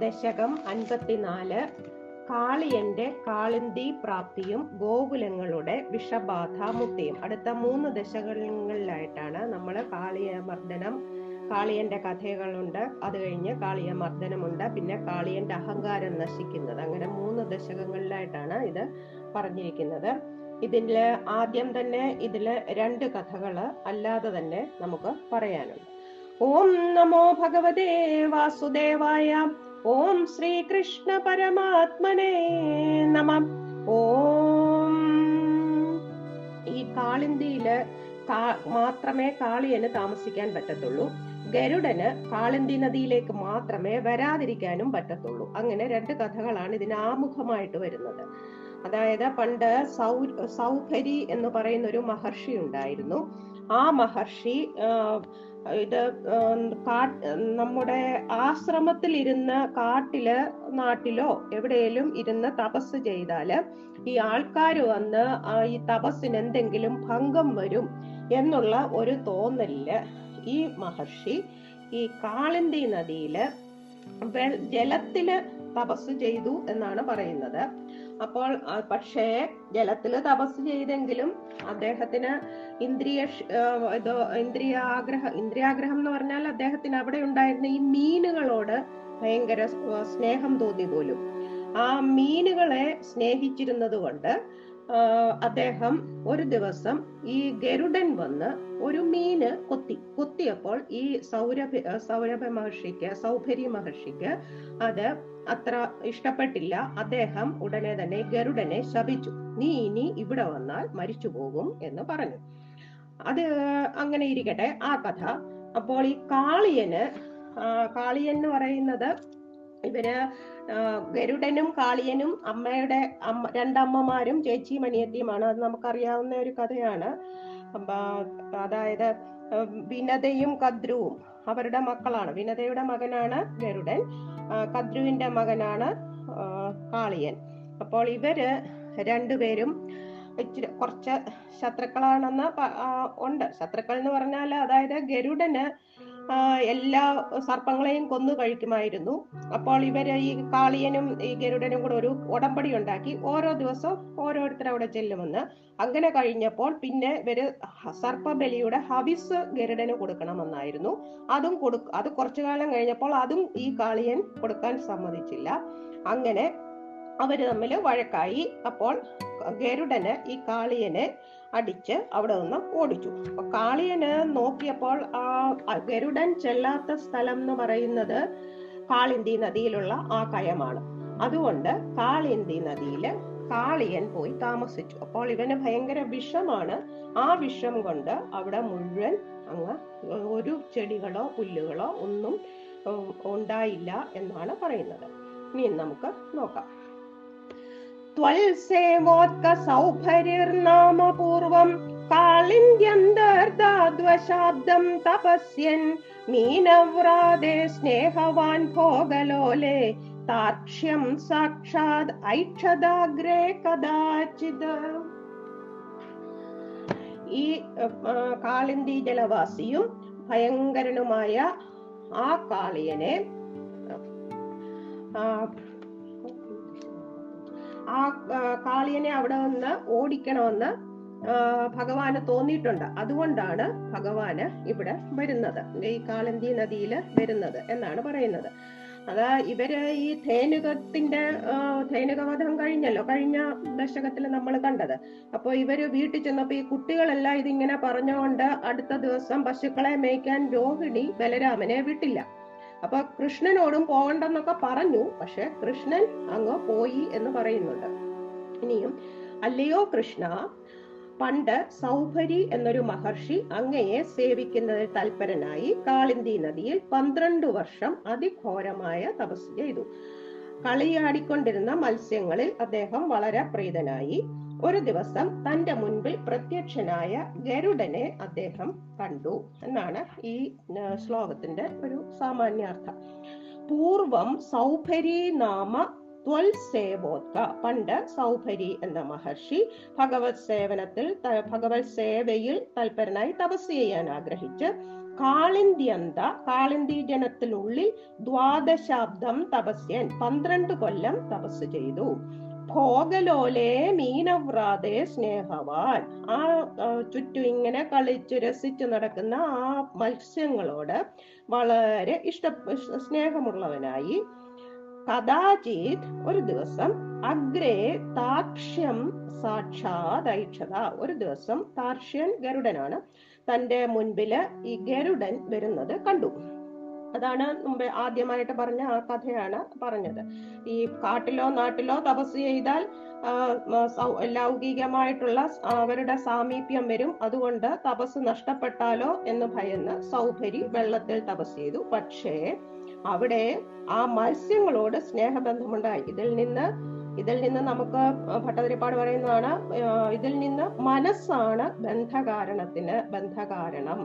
ദശകം അൻപത്തിനാല് കാളിയന്റെ കാളിന്തി പ്രാപ്തിയും ഗോകുലങ്ങളുടെ വിഷബാധ മുക്തിയും അടുത്ത മൂന്ന് ദശകങ്ങളിലായിട്ടാണ് നമ്മൾ കാളിയ മർദ്ദനം കാളിയന്റെ കഥകളുണ്ട്. അത് കഴിഞ്ഞ് കാളിയ മർദ്ദനമുണ്ട് പിന്നെ കാളിയന്റെ അഹങ്കാരം നശിക്കുന്നത്. അങ്ങനെ മൂന്ന് ദശകങ്ങളിലായിട്ടാണ് ഇത് പറഞ്ഞിരിക്കുന്നത്. ഇതിൽ ആദ്യം തന്നെ ഇതിൽ രണ്ട് കഥകൾ അല്ലാതെ തന്നെ നമുക്ക് പറയാനുണ്ട്. ഓം നമോ ഭഗവതേ വാസുദേവായ ഓം ശ്രീകൃഷ്ണ പരമാത്മനെ നമ. ഓം. ഈ കാളിന്തിയിൽ മാത്രമേ കാളിയന് താമസിക്കാൻ പറ്റത്തുള്ളൂ. ഗരുഡന് കാളിന്തി നദിയിലേക്ക് മാത്രമേ വരാതിരിക്കാനും പറ്റത്തുള്ളൂ. അങ്ങനെ രണ്ട് കഥകളാണ് ഇതിന് ആമുഖമായിട്ട് വരുന്നത്. അതായത് പണ്ട് സൗ സൗഭരി എന്ന് പറയുന്ന ഒരു മഹർഷി ഉണ്ടായിരുന്നു. ആ മഹർഷി ഇത് കാട്ട് നമ്മുടെ ആശ്രമത്തിൽ ഇരുന്ന് കാട്ടിൽ നാട്ടിലോ എവിടെയെങ്കിലും ഇരുന്ന് തപസ് ചെയ്താൽ ഈ ആൾക്കാർ വന്ന് ഈ തപസ്സിന് എന്തെങ്കിലും ഭംഗം വരും എന്നുള്ള ഒരു തോന്നലിൽ ഈ മഹർഷി ഈ കാളിന്തി നദിയിൽ ജലത്തിൽ തപസ് ചെയ്തു എന്നാണ് പറയുന്നത്. അപ്പോൾ പക്ഷേ ജലത്തിൽ തപസ് ചെയ്തെങ്കിലും അദ്ദേഹത്തിന് ഇന്ദ്രിയ ഇതോ ആ, ഇത് ഇന്ദ്രിയ ആഗ്രഹം ഇന്ദ്രിയാഗ്രഹം എന്ന് പറഞ്ഞാൽ അദ്ദേഹത്തിന് അവിടെ ഉണ്ടായിരുന്ന ഈ മീനുകളോട് ഭയങ്കര സ്നേഹം തോന്നി പോലും. ആ മീനുകളെ സ്നേഹിച്ചിരുന്നത് കൊണ്ട് അദ്ദേഹം ഒരു ദിവസം ഈ ഗരുഡൻ വന്ന് ഒരു മീന് കൊത്തി കൊത്തിയപ്പോൾ ഈ സൗരഭ സൗരഭ മഹർഷിക്ക് സൗഭരി മഹർഷിക്ക് അത് അത്ര ഇഷ്ടപ്പെട്ടില്ല. അദ്ദേഹം ഉടനെ തന്നെ ഗരുഡനെ ശപിച്ചു. നീ ഇനി ഇവിടെ വന്നാൽ മരിച്ചു പോകും എന്ന് പറഞ്ഞു. അത് അങ്ങനെ ഇരിക്കട്ടെ ആ കഥ. അപ്പോൾ ഈ കാളിയന് കാളിയൻ എന്ന് പറയുന്നത് ഇവർ ഗരുഡനും കാളിയനും അമ്മയുടെ അമ്മ രണ്ടമ്മമാരും ചേച്ചിയും അനിയത്തിയുമാണ്. അത് നമുക്കറിയാവുന്ന ഒരു കഥയാണ്. അതായത് വിനതയും കദ്രുവും അവരുടെ മക്കളാണ്. വിനതയുടെ മകനാണ് ഗരുഡൻ കദ്രുവിന്റെ മകനാണ് കാളിയൻ. അപ്പോൾ ഇവർ രണ്ടുപേരും ഇച്ചിരി കുറച്ച് ശത്രുക്കളാണെന്ന് ഉണ്ട്. ശത്രുക്കൾ എന്ന് പറഞ്ഞാൽ അതായത് ഗരുഡന് എല്ലാ സർപ്പങ്ങളെയും കൊന്നു കഴിക്കുമായിരുന്നു. അപ്പോൾ ഇവർ ഈ കാളിയനും ഈ ഗരുഡനും കൂടെ ഒരു ഉടമ്പടി ഉണ്ടാക്കി ഓരോ ദിവസവും ഓരോരുത്തർ അവിടെ ചെല്ലുമെന്ന് അങ്ങനെ കഴിഞ്ഞപ്പോൾ പിന്നെ ഇവർ സർപ്പബലിയുടെ ഹവിസ് ഗരുഡന് കൊടുക്കണമെന്നായിരുന്നു. അതും കൊടു അത് കുറച്ചു കാലം കഴിഞ്ഞപ്പോൾ അതും ഈ കാളിയൻ കൊടുക്കാൻ സമ്മതിച്ചില്ല. അങ്ങനെ അവർ തമ്മിൽ വഴക്കായി. അപ്പോൾ ഗരുഡന് ഈ കാളിയനെ അടിച്ച് അവിടെ നിന്ന് ഓടിച്ചു. അപ്പൊ കാളിയന് നോക്കിയപ്പോൾ ആ ഗരുഡൻ ചെല്ലാത്ത സ്ഥലം എന്ന് പറയുന്നത് കാളിന്തി നദിയിലുള്ള ആ കയമാണ്. അതുകൊണ്ട് കാളിന്തി നദിയിൽ കാളിയൻ പോയി താമസിച്ചു. അപ്പോൾ ഇവന് ഭയങ്കര വിഷമാണ്. ആ വിഷം കൊണ്ട് അവിടെ മുഴുവൻ അങ്ങ് ഒരു ചെടികളോ പുല്ലുകളോ ഒന്നും ഉണ്ടായില്ല എന്നാണ് പറയുന്നത്. ഇനി നമുക്ക് നോക്കാം. ത്വൽസേവോത്ക സൗഭരിർനാമ പൂർവം കാളിന്യന്തർദാദ്വശാബ്ദം തപസ്യൻ മീനവ്രാതെ സ്നേഹവാൻ ഭോഗലോലെ താക്ഷ്യം സാക്ഷാത് ഐക്ഷദാഗ്രേ കഥാചിത്. ഈ കാളിന്തി ജലവാസിയും ഭയങ്കരനുമായ ആ കാളിയനെ ആ, കാളിയനെ അവിടെ നിന്ന് ഓടിക്കണമെന്ന് ഭഗവാന് തോന്നിയിട്ടുണ്ട്. അതുകൊണ്ടാണ് ഭഗവാന് ഇവിടെ വരുന്നത്. ഈ കാളന്തി നദിയിൽ വരുന്നത് എന്നാണ് പറയുന്നത്. അതാ ഇവർ ഈ ധേനുകത്തിന്റെ ധേനുകവധം കഴിഞ്ഞല്ലോ. കഴിഞ്ഞ ദശകത്തിൽ നമ്മൾ കണ്ടത്. അപ്പൊ ഇവർ വീട്ടിൽ ചെന്നപ്പോ ഈ കുട്ടികളെല്ലാം ഇതിങ്ങനെ പറഞ്ഞുകൊണ്ട് അടുത്ത ദിവസം പശുക്കളെ മേയ്ക്കാൻ രോഹിണി ബലരാമനെ വിട്ടില്ല. അപ്പൊ കൃഷ്ണനോടും പോകണ്ടെന്നൊക്കെ പറഞ്ഞു. പക്ഷെ കൃഷ്ണൻ അങ്ങ് പോയി എന്ന് പറയുന്നുണ്ട്. ഇനിയും അല്ലയോ കൃഷ്ണ പണ്ട് സൗഭരി എന്നൊരു മഹർഷി അങ്ങയെ സേവിക്കുന്നതിൽ തൽപരനായി കാളിന്തി നദിയിൽ പന്ത്രണ്ട് വർഷം അതിഘോരമായ തപസ് ചെയ്തു. കളിയാടിക്കൊണ്ടിരുന്ന മത്സ്യങ്ങളിൽ അദ്ദേഹം വളരെ പ്രീതനായി. ഒരു ദിവസം തന്റെ മുൻപിൽ പ്രത്യക്ഷനായ ഗരുഡനെ അദ്ദേഹം കണ്ടു എന്നാണ് ഈ ശ്ലോകത്തിന്റെ ഒരു സാമാന്യാർത്ഥം. പൂർവം സൗഭരി നാമ ത്വൽ പണ്ട് സൗഭരി എന്ന മഹർഷി ഭഗവത് സേവനത്തിൽ ഭഗവത് സേവയിൽ തൽപരനായി തപസ് ചെയ്യാൻ ആഗ്രഹിച്ച് കാളിന്ത്യന്ത കാളിന്തി ജനത്തിനുള്ളിൽ ദ്വാദശാബ്ദം തപസ്യൻ പന്ത്രണ്ട് കൊല്ലം തപസ് ചെയ്തു. ഭോഗലോലെ മീനവ്രാതെ സ്നേഹവാൻ. ആ ചുറ്റും ഇങ്ങനെ കളിച്ച് രസിച്ച് നടക്കുന്ന ആ മത്സ്യങ്ങളോട് വളരെ ഇഷ്ട സ്നേഹമുള്ളവനായി. കഥാചിത് ഒരു ദിവസം അഗ്രേ താക്ഷ്യം സാക്ഷാത് ഒരു ദിവസം താർഷ്യൻ ഗരുഡനാണ്. തന്റെ മുൻപിൽ ഈ ഗരുഡൻ വരുന്നത് കണ്ടു. അതാണ് മുമ്പേ ആദ്യമായിട്ട് പറഞ്ഞ ആ കഥയാണ് പറഞ്ഞത്. ഈ കാട്ടിലോ നാട്ടിലോ തപസ് ചെയ്താൽ ലൗകികമായിട്ടുള്ള അവരുടെ സാമീപ്യം വരും. അതുകൊണ്ട് തപസ് നഷ്ടപ്പെട്ടാലോ എന്ന് ഭയന്ന് സൗഭരി വെള്ളത്തിൽ തപസ് ചെയ്തു. പക്ഷേ അവിടെ ആ മത്സ്യങ്ങളോട് സ്നേഹബന്ധമുണ്ടായി. ഇതിൽ നിന്ന് ഇതിൽ നിന്ന് നമുക്ക് ഭട്ടതിരിപ്പാട് പറയുന്നതാണ് ഇതിൽ നിന്ന് മനസ്സാണ് ബന്ധകാരണത്തിന് ബന്ധകാരണം.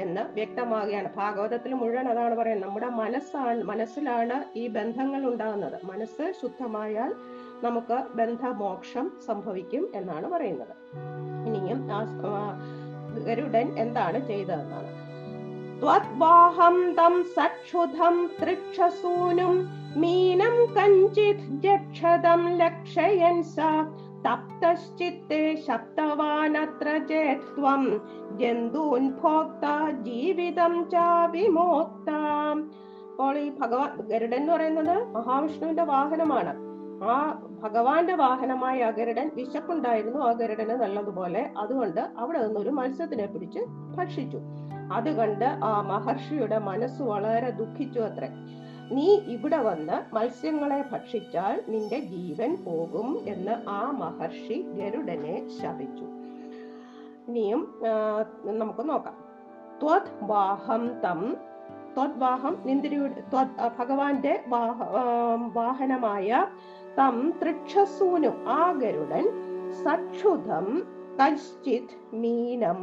എന്ന് വ്യക്തമാകുകയാണ്. ഭാഗവതത്തിൽ മുഴുവൻ അതാണ് പറയുന്നത്. നമ്മുടെ മനസ്സാണ് മനസ്സിലാണ് ഈ ബന്ധങ്ങൾ ഉണ്ടാകുന്നത്. മനസ്സ് ശുദ്ധമായാൽ നമുക്ക് ബന്ധമോക്ഷം സംഭവിക്കും എന്നാണ് പറയുന്നത്. ഇനിയും ഗരുഡൻ എന്താണ് ചെയ്തതെന്നാണ്. ത്വദ്വാഹം തം സക്ഷുധം മീനം കഞ്ചിത് ജക്ഷതം ലക്ഷയൻ സ തപ്തശ്ചിത്തെ ശബ്ദവാനത്ര ചേത്വം ജന്തൂൻ ഭോക്ത ജീവിതം ചാവിമോക്ത വിമോക്താം അപ്പോൾ ഈ ഭഗവാൻ ഗരുഡൻ എന്ന് പറയുന്നത് മഹാവിഷ്ണുവിന്റെ വാഹനമാണ്. ആ ഭഗവാന്റെ വാഹനമായ ആ ഗരുഡൻ വിശപ്പുണ്ടായിരുന്നു ആ ഗരുഡന് നല്ലതുപോലെ. അതുകൊണ്ട് അവിടെ നിന്നൊരു മത്സ്യത്തിനെ പിടിച്ച് ഭക്ഷിച്ചു. അത് കണ്ട് ആ മഹർഷിയുടെ മനസ്സ് വളരെ ദുഃഖിച്ചു അത്രേ. നീ ഇവിടെ വന്ന് മത്സ്യങ്ങളെ ഭക്ഷിച്ചാൽ നിന്റെ ജീവൻ പോകും എന്ന് ആ മഹർഷി ഗരുഡനെ ശപിച്ചു. ഇനിയും നമുക്ക് നോക്കാം. ത്വത് വാഹം തം ത്വത് വാഹം നിന്ദിരിയുടെ ഭഗവാന്റെ വാഹ- വാഹനമായ തം തൃക്ഷസൂനു ആ ഗരുഡൻ സക്ഷുധം കശ്ചിത് മീനം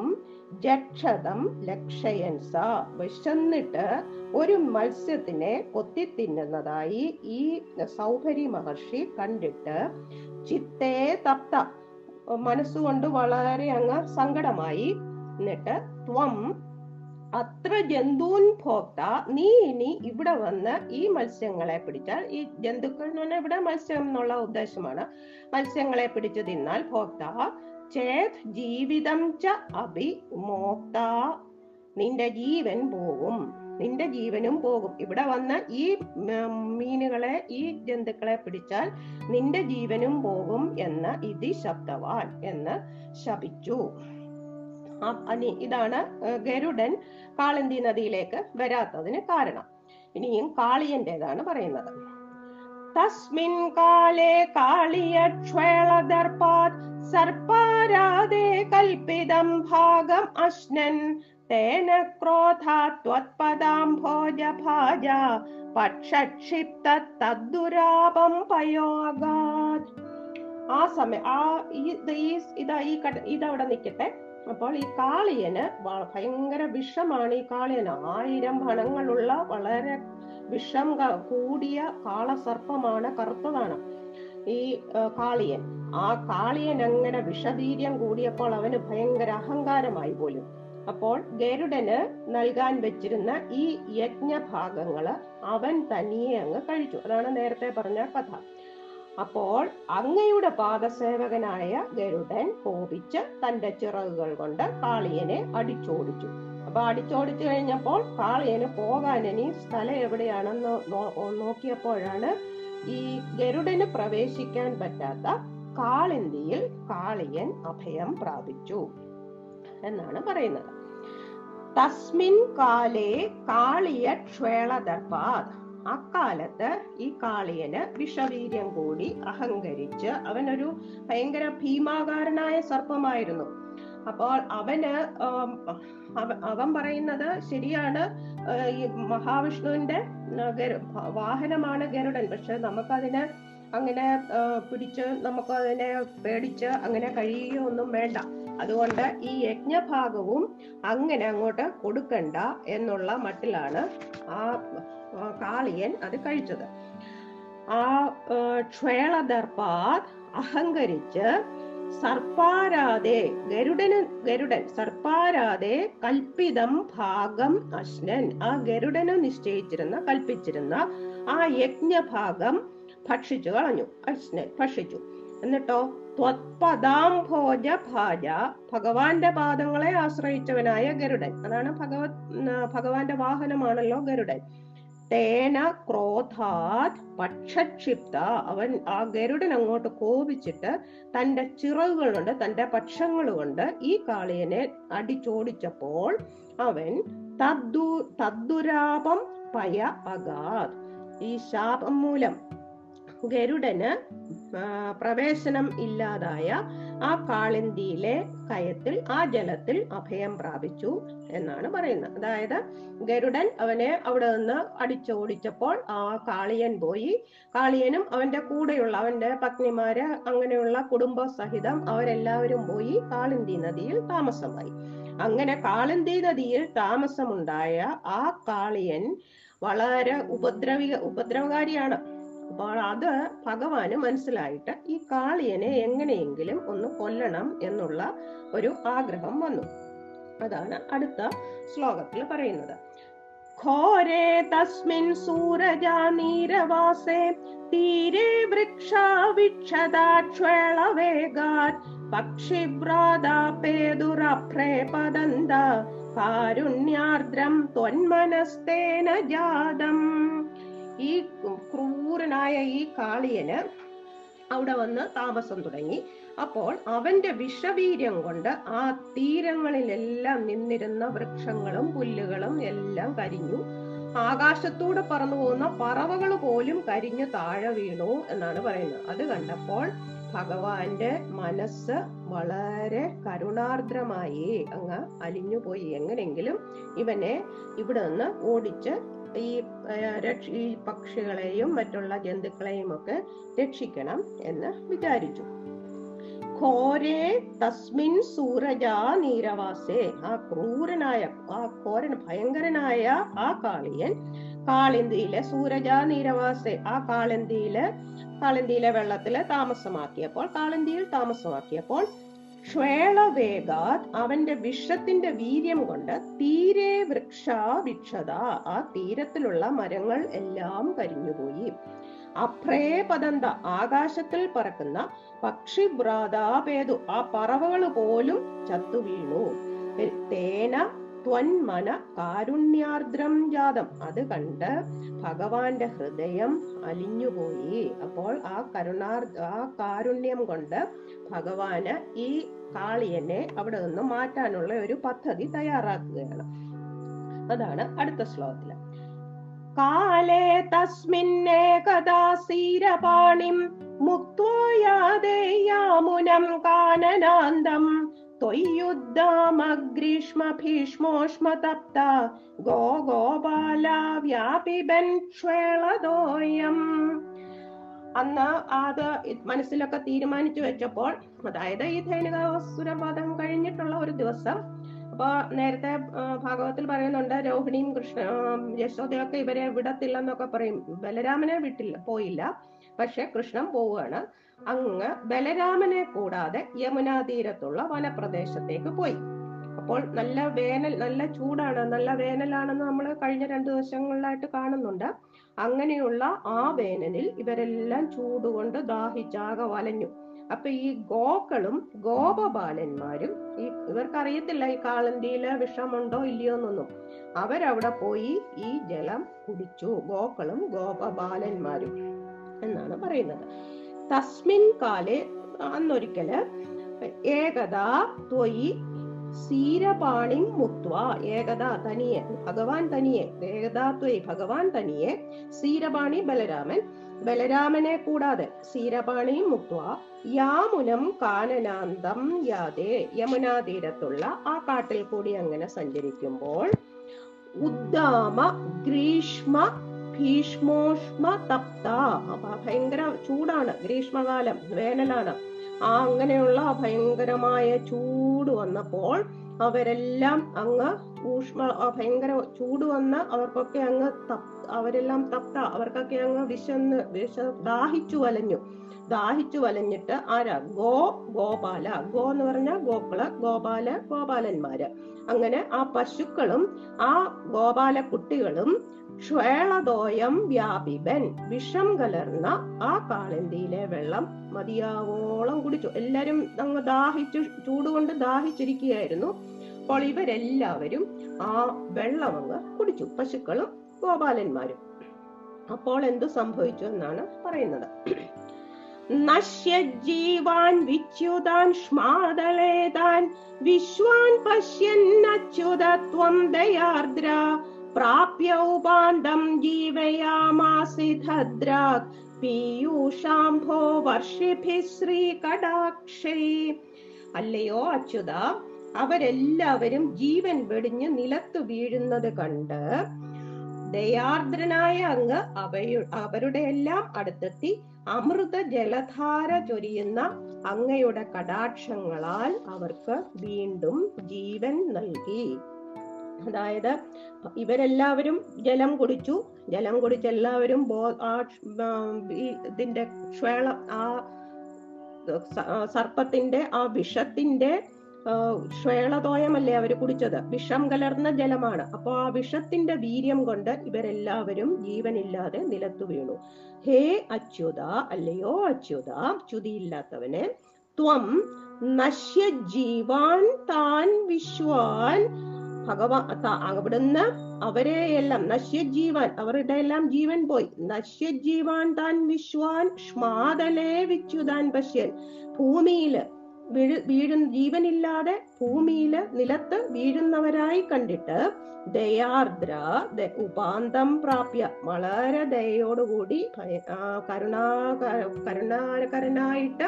ജക്ഷതം ലക്ഷയൻ വിശന്നിട്ട് ഒരു മത്സ്യത്തിനെ കൊത്തി തിന്നുന്നതായി ഈ സൗഹരി മഹർഷി കണ്ടിട്ട് ചിത്തേ തപ്ത. മനസ്സുകൊണ്ട് വളരെ അങ്ങ് സങ്കടമായി എന്നിട്ട് ത്വം അത്ര ജന്തൂൻ ഭോക്ത നീ ഇനി ഇവിടെ വന്ന് ഈ മത്സ്യങ്ങളെ പിടിച്ചാൽ ഈ ജന്തുക്കൾ എന്ന് പറഞ്ഞാൽ ഇവിടെ മത്സ്യം എന്നുള്ള ഉദ്ദേശമാണ്. മത്സ്യങ്ങളെ പിടിച്ചു തിന്നാൽ ഭോക്ത ചേത് ജീവിതം ച അഭി മോക്ത. നിന്റെ ജീവൻ പോകും നിന്റെ ജീവനും പോകും. ഇവിടെ വന്ന ഈ മീനുകളെ ഈ ജന്തുക്കളെ പിടിച്ചാൽ നിന്റെ ജീവനും പോകും എന്ന ഇതി ശബ്ദവാൻ എന്ന് ശപിച്ചു. ഇതാണ് ഗരുഡൻ കാളന്തി നദിയിലേക്ക് വരാത്തതിന് കാരണം. ഇനിയും കാളിയന്റേതാണ് പറയുന്നത്. തസ്മിൻ കാലേ കാളിയക്ഷേളദർപ്പാത് സർപ്പാരാധേ കൽപ്പിതം ഭാഗം അശ്നൻ. തേന ക്രോധാത്വത്പദാംഭോജഭാജ പക്ഷക്ഷിപ്ത തദ്ദുരാപം പയോഗാത്. ആ സമയം ആ ഈ ഇത് ഈ കട ഇതവിടെ നിൽക്കട്ടെ. അപ്പോൾ ഈ കാളിയന് ഭയങ്കര വിഷമാണ് ഈ കാളിയന്. ആയിരം ഭണങ്ങളുള്ള വളരെ വിഷം കൂടിയ കാളസർപ്പമാണ് കറുത്തതാണ്. ഈ കാളിയൻ. ആ കാളിയൻ അങ്ങനെ വിഷവീര്യം കൂടിയപ്പോൾ അവന് ഭയങ്കര അഹങ്കാരമായി പോലും. അപ്പോൾ ഗരുഡന് നൽകാൻ വെച്ചിരുന്ന ഈ യജ്ഞഭാഗങ്ങൾ അവൻ തനിയെ അങ്ങ് കഴിച്ചു. അതാണ് നേരത്തെ പറഞ്ഞ കഥ. അപ്പോൾ അങ്ങയുടെ പാദസേവകനായ ഗരുഡൻ കോപിച്ച് തന്റെ ചിറകുകൾ കൊണ്ട് കാളിയനെ അടിച്ചോടിച്ചു. അപ്പൊ അടിച്ചോടിച്ചു കഴിഞ്ഞപ്പോൾ കാളിയന് പോകാൻ ഇനി സ്ഥലം എവിടെയാണെന്ന് നോക്കിയപ്പോഴാണ് ഈ ഗരുഡന് പ്രവേശിക്കാൻ പറ്റാത്ത കാളിന്തിയിൽ കാളിയൻ അഭയം പ്രാപിച്ചു എന്നാണ് പറയുന്നത്. തസ്മിൻ കാലേ കാളിയ ക്ഷേളദർപ്പാത് അക്കാലത്ത് ഈ കാളിയന് വിഷവീര്യം കൂടി അഹങ്കരിച്ച് അവനൊരു ഭയങ്കര ഭീമാകാരനായ സർപ്പമായിരുന്നു. അപ്പോൾ അവന് അവൻ പറയുന്നത് ശരിയാണ്. ഈ മഹാവിഷ്ണുവിന്റെ വാഹനമാണ് ഗരുഡൻ. പക്ഷെ നമുക്കതിനെ അങ്ങനെ പിടിച്ച് നമുക്ക് അതിനെ പേടിച്ച് അങ്ങനെ കഴിയുകയൊന്നും വേണ്ട. അതുകൊണ്ട് ഈ യജ്ഞഭാഗവും അങ്ങനെ അങ്ങോട്ട് കൊടുക്കണ്ട എന്നുള്ള മട്ടിലാണ് ആ കാളിയൻ അത് കഴിച്ചത്. ആ ക്ഷേളദർപ്പാത് അഹങ്കരിച്ച് സർപ്പാരാതെ ഗരുഡന് ഗരുഡൻ സർപ്പാരാതെ കൽപ്പിതം ഭാഗം അശ്നൻ. ആ ഗരുഡന് നിശ്ചയിച്ചിരുന്ന കൽപ്പിച്ചിരുന്ന ആ യജ്ഞഭാഗം ഭക്ഷിച്ചു കളഞ്ഞു. അശ്നൻ ഭക്ഷിച്ചു. എന്നിട്ടോ ത്വത്പദാംഭോജ ഭാജ ഭഗവാന്റെ പാദങ്ങളെ ആശ്രയിച്ചവനായ ഗരുഡൻ. അതാണ് ഭഗവത് ഭഗവാന്റെ വാഹനമാണല്ലോ ഗരുഡൻ. തേന ക്രോധാത് പക്ഷക്ഷിപ്ത. അവൻ ആ ഗരുഡൻ അങ്ങോട്ട് കോപിച്ചിട്ട് തന്റെ ചിറകുകൾ കൊണ്ട് തന്റെ പക്ഷങ്ങൾ കൊണ്ട് ഈ കാളിയനെ അടിച്ചോടിച്ചപ്പോൾ അവൻ തദ്ദു തദ്ദുരാപം പയ അഗാത് ഈ ശാപം മൂലം ഗരുഡന് പ്രവേശനം ഇല്ലാതായ ആ കാളിന്തിയിലെ കയത്തിൽ ആ ജലത്തിൽ അഭയം പ്രാപിച്ചു എന്നാണ് പറയുന്നത്. അതായത് ഗരുഡൻ അവനെ അവിടെ നിന്ന് അടിച്ചോടിച്ചപ്പോൾ ആ കാളിയൻ പോയി. കാളിയനും അവന്റെ കൂടെയുള്ള അവന്റെ പത്നിമാര് അങ്ങനെയുള്ള കുടുംബ സഹിതം അവരെല്ലാവരും പോയി കാളിന്തി നദിയിൽ താമസമായി. അങ്ങനെ കാളിന്തി നദിയിൽ താമസമുണ്ടായ ആ കാളിയൻ വളരെ ഉപദ്രവിക ഉപദ്രവകാരിയാണ്. അപ്പോൾ അത് ഭഗവാന് മനസ്സിലായിട്ട് ഈ കാളിയനെ എങ്ങനെയെങ്കിലും ഒന്ന് കൊല്ലണം എന്നുള്ള ഒരു ആഗ്രഹം വന്നു. അതാണ് അടുത്ത ശ്ലോകത്തിൽ പറയുന്നത്. ഘോരേ തസ്മിൻ സൂരജ നീരവാസേ തീരെ വൃക്ഷാ വിക്ഷതാക്ഷേളവേഗാത് പക്ഷിഭ്രാതാപേതുരഭ്രേ പതന്ത കാരുണ്യാർദ്രം ത്വന്മനസ്തേന ജാതം. ക്രൂരനായ ഈ കാളിയന് അവിടെ വന്ന് താമസം തുടങ്ങി. അപ്പോൾ അവന്റെ വിഷവീര്യം കൊണ്ട് ആ തീരങ്ങളിലെല്ലാം നിന്നിരുന്ന വൃക്ഷങ്ങളും പുല്ലുകളും എല്ലാം കരിഞ്ഞു. ആകാശത്തൂടെ പറന്നു പോകുന്ന പറവകൾ പോലും കരിഞ്ഞു താഴെ വീണു എന്നാണ് പറയുന്നത്. അത് കണ്ടപ്പോൾ ഭഗവാന്റെ മനസ്സ് വളരെ കരുണാർദ്രമായി. അങ്ങ് അലിഞ്ഞുപോയി. എങ്ങനെങ്കിലും ഇവനെ ഇവിടെ നിന്ന് ഓടിച്ച് ഈ രക്ഷ- ഈ പക്ഷികളെയും മറ്റുള്ള ജന്തുക്കളെയും ഒക്കെ രക്ഷിക്കണം എന്ന് വിചാരിച്ചു. ഘോരേ തസ്മിൻ സൂരജാ നീരവാസേ. ആ ക്രൂരനായ ആ ഘോരൻ ഭയങ്കരനായ ആ കാളിയൻ കാളിന്തിയിലെ സൂരജാ നീരവാസേ. ആ കാളിന്തിയിലെ കാളിന്തിയിലെ വെള്ളത്തിൽ താമസമാക്കിയപ്പോൾ കാളിന്തിയിൽ താമസമാക്കിയപ്പോൾ ക്ഷേളവേഗാത് അവന്റെ വിഷത്തിന്റെ വീര്യം കൊണ്ട് തീരെ വൃക്ഷ വിക്ഷത ആ തീരത്തിലുള്ള മരങ്ങൾ എല്ലാം കരിഞ്ഞുപോയി. അപ്രേപദന്ത ആകാശത്തിൽ പറക്കുന്ന പക്ഷി ഭ്രാതാപേതു ആ പറവകൾ പോലും ചത്തു വീണു തേന ത്വന്മന കാരുണ്യാർദ്രം ജാതം അത് കണ്ട് ഭഗവാന്റെ ഹൃദയം അലിഞ്ഞുപോയി. അപ്പോൾ ആ കരുണാർ ആ കാരുണ്യം കൊണ്ട് ഭഗവാന് ഈ കാളിയനെ അവിടെ നിന്ന് മാറ്റാനുള്ള ഒരു പദ്ധതി തയ്യാറാക്കുകയാണ്. അതാണ് അടുത്ത ശ്ലോകത്തിൽ. കാലേ തസ്മിന്നേകദാ കഥാസീരപാണിം മുക്തോയാദേയാമുനം കാനനാന്തം ത്വയ്യുദ്ധാമഗ്രീഷ്മ ഭീഷ്മോഷ്മ തപ്ത ഗോ ഗോപാല വ്യാപിബൻ ക്ഷേളതോയം അന്ന് അത് മനസ്സിലൊക്കെ തീരുമാനിച്ചു വെച്ചപ്പോൾ അതായത് ഈ ധൈനികാസുരവധം കഴിഞ്ഞിട്ടുള്ള ഒരു ദിവസം അപ്പൊ നേരത്തെ ഭാഗവത്തിൽ പറയുന്നുണ്ട് രോഹിണിയും കൃഷ്ണ യശോദയൊക്കെ ഇവരെ വിടത്തില്ലെന്നൊക്കെ പറയും. ബലരാമനെ വിട്ടില്ല പോയില്ല. പക്ഷെ കൃഷ്ണൻ പോവുകയാണ്. അങ്ങ് ബലരാമനെ കൂടാതെ യമുനാ തീരത്തുള്ള വനപ്രദേശത്തേക്ക് പോയി. അപ്പോൾ നല്ല വേനൽ നല്ല ചൂടാണ് നല്ല വേനലാണെന്ന് നമ്മൾ കഴിഞ്ഞ രണ്ടു ദിവസങ്ങളിലായിട്ട് കാണുന്നുണ്ട്. അങ്ങനെയുള്ള ആ വേനലിൽ ഇവരെല്ലാം ചൂടുകൊണ്ട് ദാഹിച്ചാകെ വലഞ്ഞു. അപ്പൊ ഈ ഗോക്കളും ഗോപബാലന്മാരും ഈ ഇവർക്കറിയത്തില്ല ഈ കാളന്തിയിൽ വിഷമുണ്ടോ ഇല്ലയോ എന്നൊന്നും. അവരവിടെ പോയി ഈ ജലം കുടിച്ചു ഗോക്കളും ഗോപബാലന്മാരും എന്നാണ് പറയുന്നത്. തസ്മിൻ കാലെ അന്നൊരിക്കൽ ഏകദാ ത്വയി സീരപാണിം മുക്വ ഏകതാ തനിയെ ഭഗവാൻ തനിയെ ഏകദാത്വേ ഭഗവാൻ തനിയെ സീരപാണി ബലരാമൻ ബലരാമനെ കൂടാതെ സീരപാണിയും മുക്വ യാമുനം കാനനാന്തം യാതെ യമുനാ തീരത്തുള്ള ആ കാട്ടിൽ കൂടി അങ്ങനെ സഞ്ചരിക്കുമ്പോൾ ഉദ്ദാമ ഗ്രീഷ്മ ഭീഷ്മോഷ്മ തപ്ത ഭയങ്കര ചൂടാണ് ഗ്രീഷ്മകാലം വേനലാണ്. ആ അങ്ങനെയുള്ള ഭയങ്കരമായ ചൂട് വന്നപ്പോൾ അവരെല്ലാം അങ്ങ് ഊഷ്മ ഭയങ്കര ചൂട് വന്ന് അവർക്കൊക്കെ അങ്ങ് അവരെല്ലാം തപ്ത അവർക്കൊക്കെ അങ്ങ് വിശന്ന് വിശ ദാഹിച്ചു വലഞ്ഞു. ദാഹിച്ചു വലഞ്ഞിട്ട് ആരാ? ഗോ ഗോപാല. ഗോ എന്ന് പറഞ്ഞാൽ ഗോക്കൾ ഗോപാല ഗോപാലന്മാര്. അങ്ങനെ ആ പശുക്കളും ആ ഗോപാല കുട്ടികളും ശ്വേളദോയം വ്യാപിപൻ വിഷം കലർന്ന ആ കാളന്തിയിലെ വെള്ളം മതിയാവോളം കുടിച്ചു. എല്ലാരും അങ്ങ് ദാഹിച്ചു ചൂടുകൊണ്ട് ദാഹിച്ചിരിക്കുകയായിരുന്നു. അപ്പോൾ ഇവരെല്ലാവരും ആ വെള്ളം അങ്ങ് കുടിച്ചു. പശുക്കളും ഗോപാലന്മാരും. അപ്പോൾ എന്തു സംഭവിച്ചു എന്നാണ് പറയുന്നത്. നശ്യജീവാൻ വിച്യുതാൻ ശ്മാതളേതാൻ വിശ്വാൻ പശ്യന്നച്യുതത്വം ദയാർദ്ര. ഉപാന്തം ജീവയാമാസിധദ്രാക് പീയൂഷാംഭോ വർഷിഭി ശ്രീ കടാക്ഷേ അല്ലയോ അച്യുത അവരെല്ലാവരും ജീവൻ വെടിഞ്ഞ് നിലത്തു വീഴുന്നത് കണ്ട് ദയാർദ്രനായ അങ്ങ് അവയു അവരുടെ എല്ലാം അടുത്തെത്തി അമൃത ജലധാര ചൊരിയുന്ന അങ്ങയുടെ കടാക്ഷങ്ങളാൽ അവർക്ക് വീണ്ടും ജീവൻ നൽകി. അതായത് ഇവരെല്ലാവരും ജലം കുടിച്ചു. ജലം കുടിച്ച് എല്ലാവരും ബോ ആ ഇതിന്റെ ക്ഷേള ആ സർപ്പത്തിന്റെ ആ വിഷത്തിന്റെ ശ്വേളതോയമല്ലേ അവർ കുടിച്ചത്. വിഷം കലർന്ന ജലമാണ്. അപ്പോൾ ആ വിഷത്തിന്റെ വീര്യം കൊണ്ട് ഇവരെല്ലാവരും ജീവനില്ലാതെ നിലത്തു വീണു. ഹേ അച്യുത അല്ലയോ അച്യുത ചുതിയില്ലാത്തവനെ ത്വം നശ്യ ജീവാൻ താൻ വിശ്വാൻ ഭഗവാൻ അവിടുന്ന് അവരെ എല്ലാം നശ്യജീവാൻ അവരുടെ എല്ലാം ജീവൻ പോയി. നശ്യജീവാൻ താൻ വിശ്വാൻ ഷ്മാതലേ വിച്യുതാൻ പശ്യൻ. ഭൂമിയിൽ വീഴ് വീഴുന്ന ജീവനില്ലാതെ ഭൂമിയിൽ നിലത്ത് വീഴുന്നവരായി കണ്ടിട്ട് ദയാർദ്ര ഉപാന്തം പ്രാപ്യ. വളരെ ദയോടുകൂടി കരുണാ കരുണാകരനായിട്ട്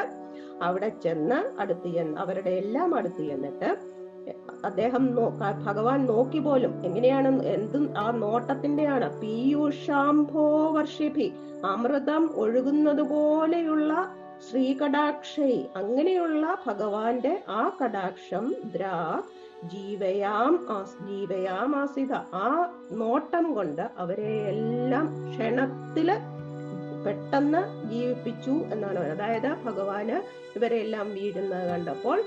അവിടെ ചെന്ന് അടുത്ത് ചെന്ന് അവരുടെ എല്ലാം അടുത്ത് ചെന്നിട്ട് അദ്ദേഹം ഭഗവാൻ നോക്കി പോലും എങ്ങനെയാണ് എന്തും ആ നോട്ടത്തിന്റെയാണ് പീയൂഷാംഭോ വർഷിഭി അമൃതം ഒഴുകുന്നത് പോലെയുള്ള ശ്രീകടാക്ഷൈ. അങ്ങനെയുള്ള ഭഗവാന്റെ ആ കടാക്ഷം ദ്രാ ജീവയാം ജീവയാം ആസിത. ആ നോട്ടം കൊണ്ട് അവരെ എല്ലാം ക്ഷണത്തിൽ പെട്ടെന്ന് ജീവിപ്പിച്ചു എന്നാണ്. അതായത് ഭഗവാന് ഇവരെല്ലാം വീഴുന്നത് കണ്ടപ്പോൾ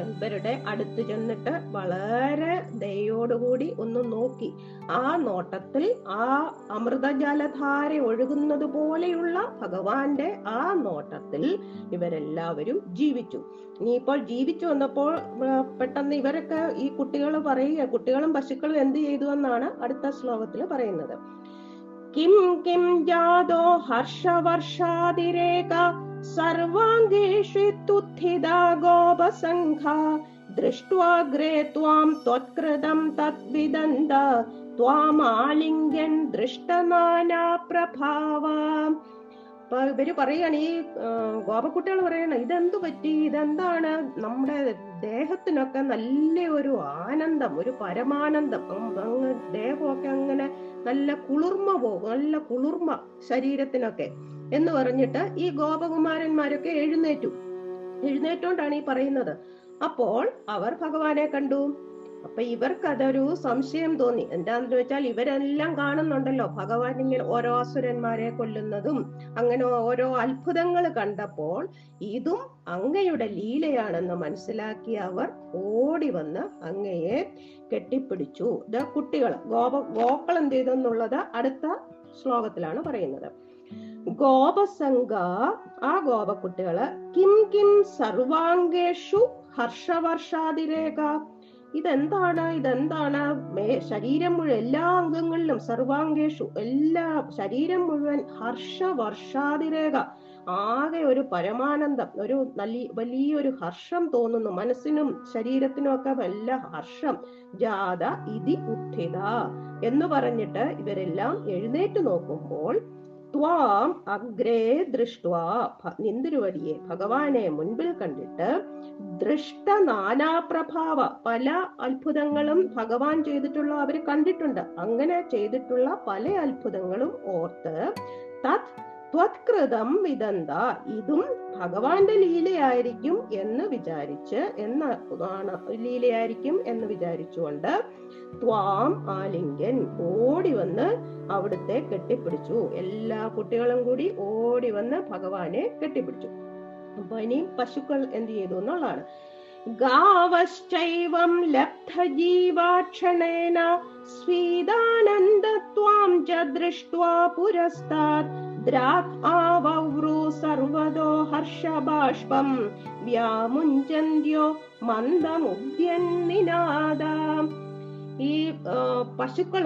ഇവരുടെ അടുത്ത് ചെന്നിട്ട് വളരെ ദയോടുകൂടി ഒന്ന് നോക്കി. ആ നോട്ടത്തിൽ ആ അമൃതജലധാര ഒഴുകുന്നത് പോലെയുള്ള ഭഗവാന്റെ ആ നോട്ടത്തിൽ ഇവരെല്ലാവരും ജീവിച്ചു. ഇനിയിപ്പോൾ ജീവിച്ചു വന്നപ്പോൾ പെട്ടെന്ന് ഇവരൊക്കെ ഈ കുട്ടികൾ പറയുക കുട്ടികളും പശുക്കളും എന്ത് ചെയ്തു എന്നാണ് അടുത്ത ശ്ലോകത്തിൽ പറയുന്നത്. Kim Kim ജാതോ ഹർഷവർഷാതിരേക സർവാംഗേഷിത്തുത്ഥിതാ ഗോപസംഘാ. ദൃഷ്ട്വാഗ്രേ ത്വാം त्वां त्वत्कृतं ത്വാമാലിംഗ്യൻ त्वामालिङ्गन् അപ്പൊ ഇവർ പറയാണ് ഈ ഗോപക്കുട്ടികൾ പറയണം ഇതെന്തു പറ്റി? ഇതെന്താണ്? നമ്മുടെ ദേഹത്തിനൊക്കെ നല്ല ഒരു ആനന്ദം ഒരു പരമാനന്ദം. അങ്ങ് ദേഹമൊക്കെ അങ്ങനെ നല്ല കുളിർമ പോകും നല്ല കുളിർമ ശരീരത്തിനൊക്കെ. എന്ന് പറഞ്ഞിട്ട് ഈ ഗോപകുമാരന്മാരൊക്കെ എഴുന്നേറ്റു. എഴുന്നേറ്റോണ്ടാണ് ഈ പറയുന്നത്. അപ്പോൾ അവർ ഭഗവാനെ കണ്ടു. അപ്പൊ ഇവർക്ക് അതൊരു സംശയം തോന്നി. എന്താണെന്ന് വെച്ചാൽ ഇവരെല്ലാം കാണുന്നുണ്ടല്ലോ. ഭഗവാൻ ഇങ്ങനെ ഓരോ അസുരന്മാരെ കൊല്ലുന്നതും അങ്ങനെ ഓരോ അത്ഭുതങ്ങൾ കണ്ടപ്പോൾ ഇതും അങ്ങയുടെ ലീലയാണെന്ന് മനസ്സിലാക്കി അവർ ഓടി വന്ന് അങ്ങയെ കെട്ടിപ്പിടിച്ചു. ഇത് കുട്ടികൾ ഗോപ ഗോക്കൾ എന്ത് ചെയ്തെന്നുള്ളത് അടുത്ത ശ്ലോകത്തിലാണ് പറയുന്നത്. ഗോപസംഘ ആ ഗോപക്കുട്ടികൾ കിം കിം സർവാംഗേഷു ഹർഷവർഷാതിരേഖ ഇതെന്താണ്? ഇതെന്താണ്? ശരീരം മുഴുവൻ എല്ലാ അംഗങ്ങളിലും സർവാംഗേഷു എല്ലാ ശരീരം മുഴുവൻ ഹർഷവർഷാതിരേഖ ആകെ ഒരു പരമാനന്ദം ഒരു നല്ല വലിയൊരു ഹർഷം തോന്നുന്നു. മനസ്സിനും ശരീരത്തിനും ഒക്കെ വല്ല ഹർഷം. ജാത ഇതി ഉത്ഥിത എന്ന് പറഞ്ഞിട്ട് ഇവരെല്ലാം എഴുന്നേറ്റ് നോക്കുമ്പോൾ ത്വാം അഗ്രേ ദൃഷ്ട്വാ നിന്തിരുവടിയെ ഭഗവാനെ മുൻപിൽ കണ്ടിട്ട് ദൃഷ്ട നാനാപ്രഭാവ പല അത്ഭുതങ്ങളും ഭഗവാൻ ചെയ്തിട്ടുള്ള അവർ കണ്ടിട്ടുണ്ട്. അങ്ങനെ ചെയ്തിട്ടുള്ള പല അത്ഭുതങ്ങളും ഓർത്ത് തത് ത്വത്കൃതം വിദന്ത ഇതും ഭഗവാന്റെ ലീലയായിരിക്കും എന്ന് വിചാരിച്ച് എന്ന ലീലയായിരിക്കും എന്ന് വിചാരിച്ചുകൊണ്ട് ത്വാം ആലിംഗൻ ഓടി വന്ന് അവിടുത്തെ കെട്ടിപ്പിടിച്ചു. എല്ലാ കുട്ടികളും കൂടി ഓടി വന്ന് ഭഗവാനെ കെട്ടിപ്പിടിച്ചു. അപ്പൊ ഇനി പശുക്കൾ എന്ത് ചെയ്തു എന്നുള്ളതാണ്. गावश्चैवं लब्धजीवाक्षणेन स्वीदानन्दत्वाञ्च दृष्ट्वा पुरस्तात् द्राक् आवव्रू सर्वतो हर्षबाष्पम् व्यामुञ्चो मन्दमुद्यन्निनादाम् ഈ പശുക്കൾ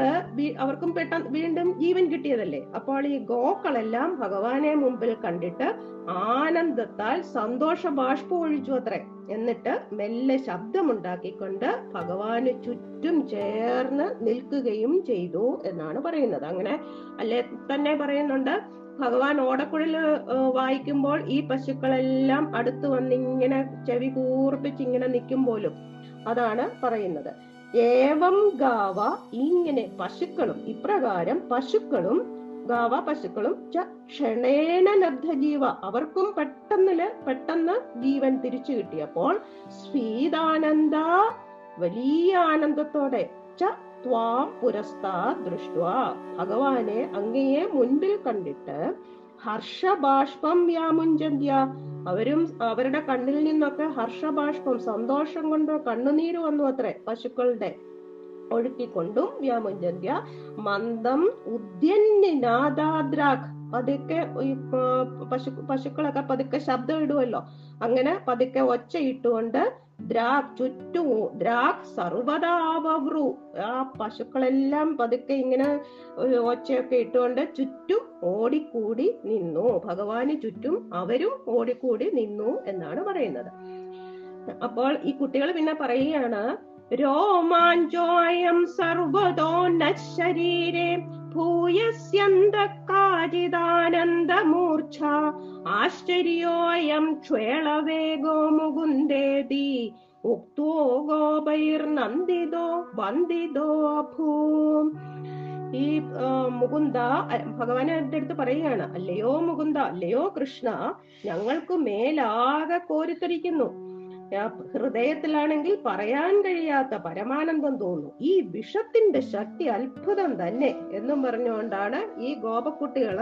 അവർക്കും പെട്ടെന്ന് വീണ്ടും ജീവൻ കിട്ടിയതല്ലേ? അപ്പോൾ ഈ ഗോക്കളെല്ലാം ഭഗവാനെ മുമ്പിൽ കണ്ടിട്ട് ആനന്ദത്താൽ സന്തോഷ ബാഷ്പ ഒഴിച്ചു അത്രേ. എന്നിട്ട് മെല്ലെ ശബ്ദമുണ്ടാക്കിക്കൊണ്ട് ഭഗവാന് ചുറ്റും ചേർന്ന് നിൽക്കുകയും ചെയ്തു എന്നാണ് പറയുന്നത്. അങ്ങനെ അല്ലെ തന്നെ പറയുന്നുണ്ട് ഭഗവാൻ ഓടക്കുഴൽ വായിക്കുമ്പോൾ ഈ പശുക്കളെല്ലാം അടുത്ത് വന്നിങ്ങനെ ചെവി കൂർപ്പിച്ച് ഇങ്ങനെ നിൽക്കുമ്പോലും അതാണ് പറയുന്നത്. ഏവം ഗാവ ഇങ്ങനെ പശുക്കളും ഇപ്രകാരം പശുക്കളും ഗാവ പശുക്കളും ക്ഷണേന ലബ്ധ ജീവ അവർക്കും പെട്ടെന്ന് പെട്ടെന്ന് ജീവൻ തിരിച്ചു കിട്ടിയപ്പോൾ സ്വീതാനന്ദ വലിയ ആനന്ദത്തോടെ ച ത്വാം പുരസ്താ ദൃഷ്ട ഭഗവാനെ അങ്ങയെ മുൻപിൽ കണ്ടിട്ട് ഹർഷബാഷ്പം വ്യാമുഞ്ചന്ത്യ അവരും അവരുടെ കണ്ണിൽ നിന്നൊക്കെ ഹർഷബാഷ്പം സന്തോഷം കൊണ്ടോ കണ്ണുനീര് വന്നു അത്രേ പശുക്കളുടെ. ഒഴുക്കിക്കൊണ്ടും വ്യാമുഞ്ചന്ത്യ മന്ദം ഉദ്യന്നാദാദ്രാഗ് പതുക്കെ ഈ പശു പശുക്കളൊക്കെ പതുക്കെ ശബ്ദം ഇടുമല്ലോ അങ്ങനെ പതുക്കെ ഒച്ച ഇട്ടുകൊണ്ട് ദ്രാഗ് ചുറ്റും ദ്രാഗ് സർവതാവൃ ആ പശുക്കളെല്ലാം പതുക്കെ ഇങ്ങനെ ഒച്ചയൊക്കെ ഇട്ടുകൊണ്ട് ചുറ്റും ഓടിക്കൂടി നിന്നു. ഭഗവാന് ചുറ്റും അവരും ഓടിക്കൂടി നിന്നു എന്നാണ് പറയുന്നത്. അപ്പോൾ ഈ കുട്ടികൾ പിന്നെ പറയുകയാണ് രോമാഞ്ചോയം സർവതോ ശരീരെ ഭൂയസ്യന്തക്കാചിദാനന്ദമൂർച്ഛ ആശ്ചര്യോയം ക്ഷേളവേഗോ മുകുന്ദേതി. ഉക്തോ ഗോപൈർനന്ദിതോ വന്ദിതോ അഭൂം. ഈ മുകുന്ദ ഭഗവാൻ എന്റെ അടുത്ത് പറയുകയാണ്. അല്ലയോ മുകുന്ദ അല്ലയോ കൃഷ്ണ ഞങ്ങൾക്ക് മേലാകെ കോരിത്തിരിക്കുന്നു ഹൃദയത്തിലാണെങ്കിൽ പറയാൻ കഴിയാത്ത പരമാനന്ദം തോന്നുന്നു ഈ വിഷത്തിന്റെ ശക്തി അത്ഭുതം തന്നെ എന്നും പറഞ്ഞുകൊണ്ടാണ് ഈ ഗോപക്കുട്ടികൾ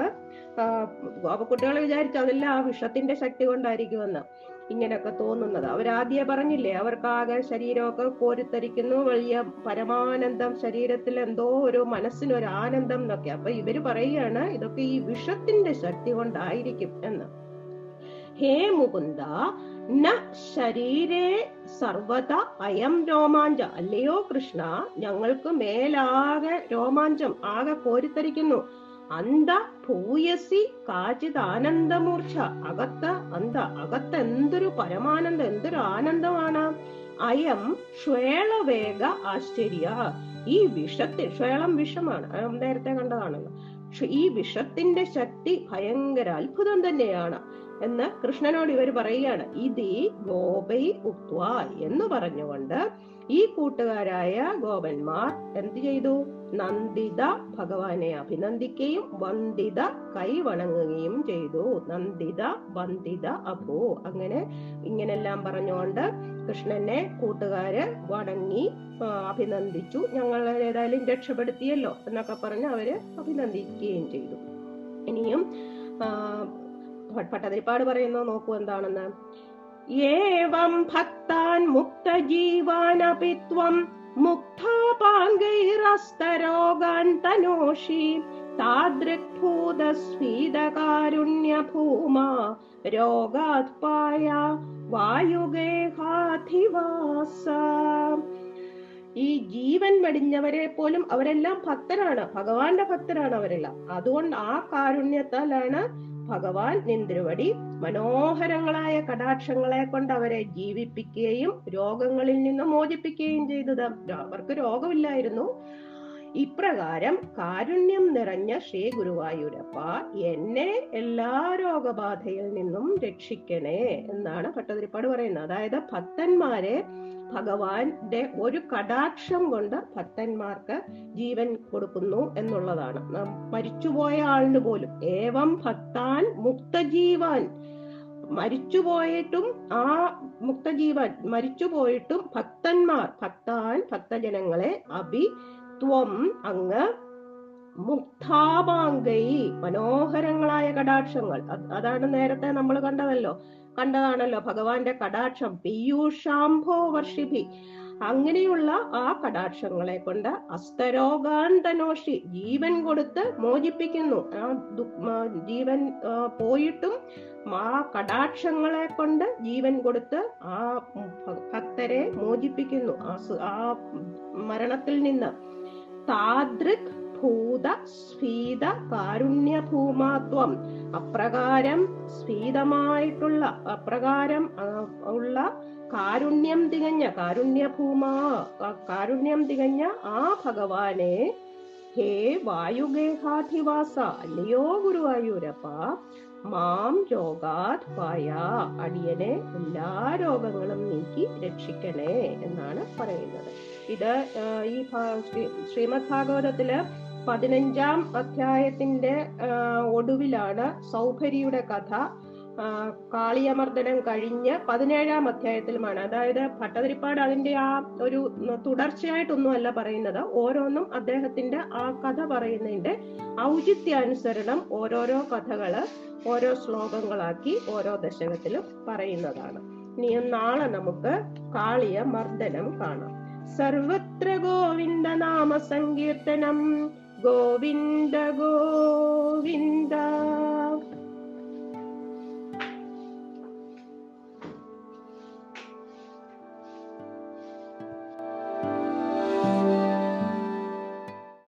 ഗോപക്കുട്ടികളെ വിചാരിച്ചു അതെല്ലാം ആ വിഷത്തിന്റെ ശക്തി കൊണ്ടായിരിക്കുമെന്ന് ഇങ്ങനെയൊക്കെ തോന്നുന്നത്. അവരാദ്യേ പറഞ്ഞില്ലേ അവർക്കാകെ ശരീരമൊക്കെ കോരിത്തരിക്കുന്നു വലിയ പരമാനന്ദം ശരീരത്തിൽ എന്തോ ഒരു മനസ്സിനൊരു ആനന്ദം എന്നൊക്കെ. അപ്പൊ ഇവർ പറയുകയാണ് ഇതൊക്കെ ഈ വിഷത്തിന്റെ ശക്തി കൊണ്ടായിരിക്കും എന്ന്. ഹേ മുകുന്ദ ന ശരീരേ സർവത അയം രോമാഞ്ച. അല്ലയോ കൃഷ്ണ ഞങ്ങൾക്ക് മേലാകെ രോമാഞ്ചം ആകെ കോരിത്തരിക്കുന്നു. അന്ത ഭൂയസി കാചിത് ആനന്ദമൂർച്ച അകത്ത് അന്ത അകത്ത് എന്തൊരു പരമാനന്ദം എന്തൊരു ആനന്ദമാണ്. അയം ശ്വേളവേഗ ആശ്ചര്യ. ഈ വിഷത്തിൽ ശ്വേളം വിഷമാണ് നേരത്തെ കണ്ടതാണല്ലോ. ഈ വിഷത്തിന്റെ ശക്തി ഭയങ്കര അത്ഭുതം തന്നെയാണ്. എന്ന് കൃഷ്ണനോട് ഇവർ പറയുകയാണ് ഇതി ഗോപൈ ഉക്വ എന്ന് പറഞ്ഞുകൊണ്ട് ഈ കൂട്ടുകാരായ ഗോപന്മാർ എന്ത് ചെയ്തു? നന്ദിത ഭഗവാനെ അഭിനന്ദിക്കുകയും വന്ദിത കൈ വണങ്ങുകയും ചെയ്തു. നന്ദിത വന്ദിത അഭോ. അങ്ങനെ ഇങ്ങനെല്ലാം പറഞ്ഞുകൊണ്ട് കൃഷ്ണനെ കൂട്ടുകാര് വണങ്ങി അഭിനന്ദിച്ചു. ഞങ്ങൾ ഏതായാലും രക്ഷപ്പെടുത്തിയല്ലോ എന്നൊക്കെ പറഞ്ഞ് അവർ അഭിനന്ദിക്കുകയും ചെയ്തു. ഇനിയും ഭട്ടതിരിപ്പാട് പറയുന്നു നോക്കൂ എന്താണെന്ന്. ഏവം ഭക്താൻ മുക്തജീവാനപി ത്വം മുക്താപാംഗൈരസ്തരോഗാൻ തനോഷി. താദൃക്ഭൂതസ്ഫീതകാരുണ്യഭൂമാ രോഗാത്പായ വായുഗേഹാധിവാസ. ഈ ജീവൻ വെടിഞ്ഞവരെ പോലും അവരെല്ലാം ഭക്തരാണ് ഭഗവാന്റെ ഭക്തരാണ് അവരെല്ലാം. അതുകൊണ്ട് ആ കാരുണ്യത്താലാണ് ഭഗവാൻ നിന്ദ്രുവടി മനോഹരങ്ങളായ കടാക്ഷങ്ങളെ കൊണ്ട് അവരെ ജീവിപ്പിക്കുകയും രോഗങ്ങളിൽ നിന്ന് മോചിപ്പിക്കുകയും ചെയ്തത്. അവർക്ക് രോഗമില്ലായിരുന്നു. ഇപ്രകാരം കാരുണ്യം നിറഞ്ഞ ശ്രീ ഗുരുവായൂരപ്പ എന്നെ എല്ലാ രോഗബാധയിൽ നിന്നും രക്ഷിക്കണേ എന്നാണ് ഭട്ടതിരിപ്പാട് പറയുന്നത്. അതായത് ഭക്തന്മാരെ ഭഗവാന്റെ ഒരു കടാക്ഷം കൊണ്ട് ഭക്തന്മാർക്ക് ജീവൻ കൊടുക്കുന്നു എന്നുള്ളതാണ്. മരിച്ചുപോയ ആളിന് പോലും ഏവം ഭക്താൻ മുക്തജീവാൻ. മരിച്ചുപോയിട്ടും ആ മുക്തജീവൻ മരിച്ചുപോയിട്ടും ഭക്തന്മാർ ഭക്താൻ ഭക്തജനങ്ങളെ അഭി ത്വം അങ്ങ് മുക്താപാങ്കൈ മനോഹരങ്ങളായ കടാക്ഷങ്ങൾ. അതാണ് നേരത്തെ നമ്മൾ കണ്ടതല്ലോ. കണ്ടതാണല്ലോ ഭഗവാന്റെ കടാക്ഷം പീയൂഷാംഭോ വർഷിഭി. അങ്ങനെയുള്ള ആ കടാക്ഷങ്ങളെ കൊണ്ട് അസ്തരോഗാന്തനോഷി ജീവൻ കൊടുത്ത് മോചിപ്പിക്കുന്നു. ആ ജീവൻ പോയിട്ടും ആ കടാക്ഷങ്ങളെ കൊണ്ട് ജീവൻ കൊടുത്ത് ആ ഭക്തരെ മോചിപ്പിക്കുന്നു. ആ മരണത്തിൽ നിന്ന്. താദൃക് ഭൂത സ്ഫീത കാരുണ്യഭൂമാത്വം അപ്രകാരം സ്ഫീതമായിട്ടുള്ള അപ്രകാരം ഉള്ള കാരുണ്യം തികഞ്ഞ കാരുണ്യഭൂമാ ഭൂമാ കാരുണ്യം തികഞ്ഞ ആ ഭഗവാനെ ഹേ വായുഗേഹാധിവാസ അല്ലയോ ഗുരുവായൂരപ്പ മാം രോഗാത് പായ അടിയനെ എല്ലാ രോഗങ്ങളും നീക്കി രക്ഷിക്കണേ എന്നാണ് പറയുന്നത്. ഇത് ഈ ശ്രീമദ് ഭാഗവതത്തിൽ പതിനഞ്ചാം അധ്യായത്തിന്റെ ഒടുവിലാണ് സൗഭരിയുടെ കഥ കാളിയമർദ്ദനം കഴിഞ്ഞ് പതിനേഴാം അധ്യായത്തിലുമാണ്. അതായത് ഭട്ടതിരിപ്പാട് അതിന്റെ ആ ഒരു തുടർച്ചയായിട്ടൊന്നുമല്ല പറയുന്നത്. ഓരോന്നും അദ്ദേഹത്തിന്റെ ആ കഥ പറയുന്നതിന്റെ ഔചിത്യാനുസരണം ഓരോരോ കഥകൾ ഓരോ ശ്ലോകങ്ങളാക്കി ഓരോ ദശകത്തിലും പറയുന്നതാണ്. ഇനി നാളെ നമുക്ക് കാളിയ മർദ്ദനം കാണാം. സർവത്ര ഗോവിന്ദ നാമ സങ്കീർത്തനം ഗോവിന്ദ ഗോവിന്ദ.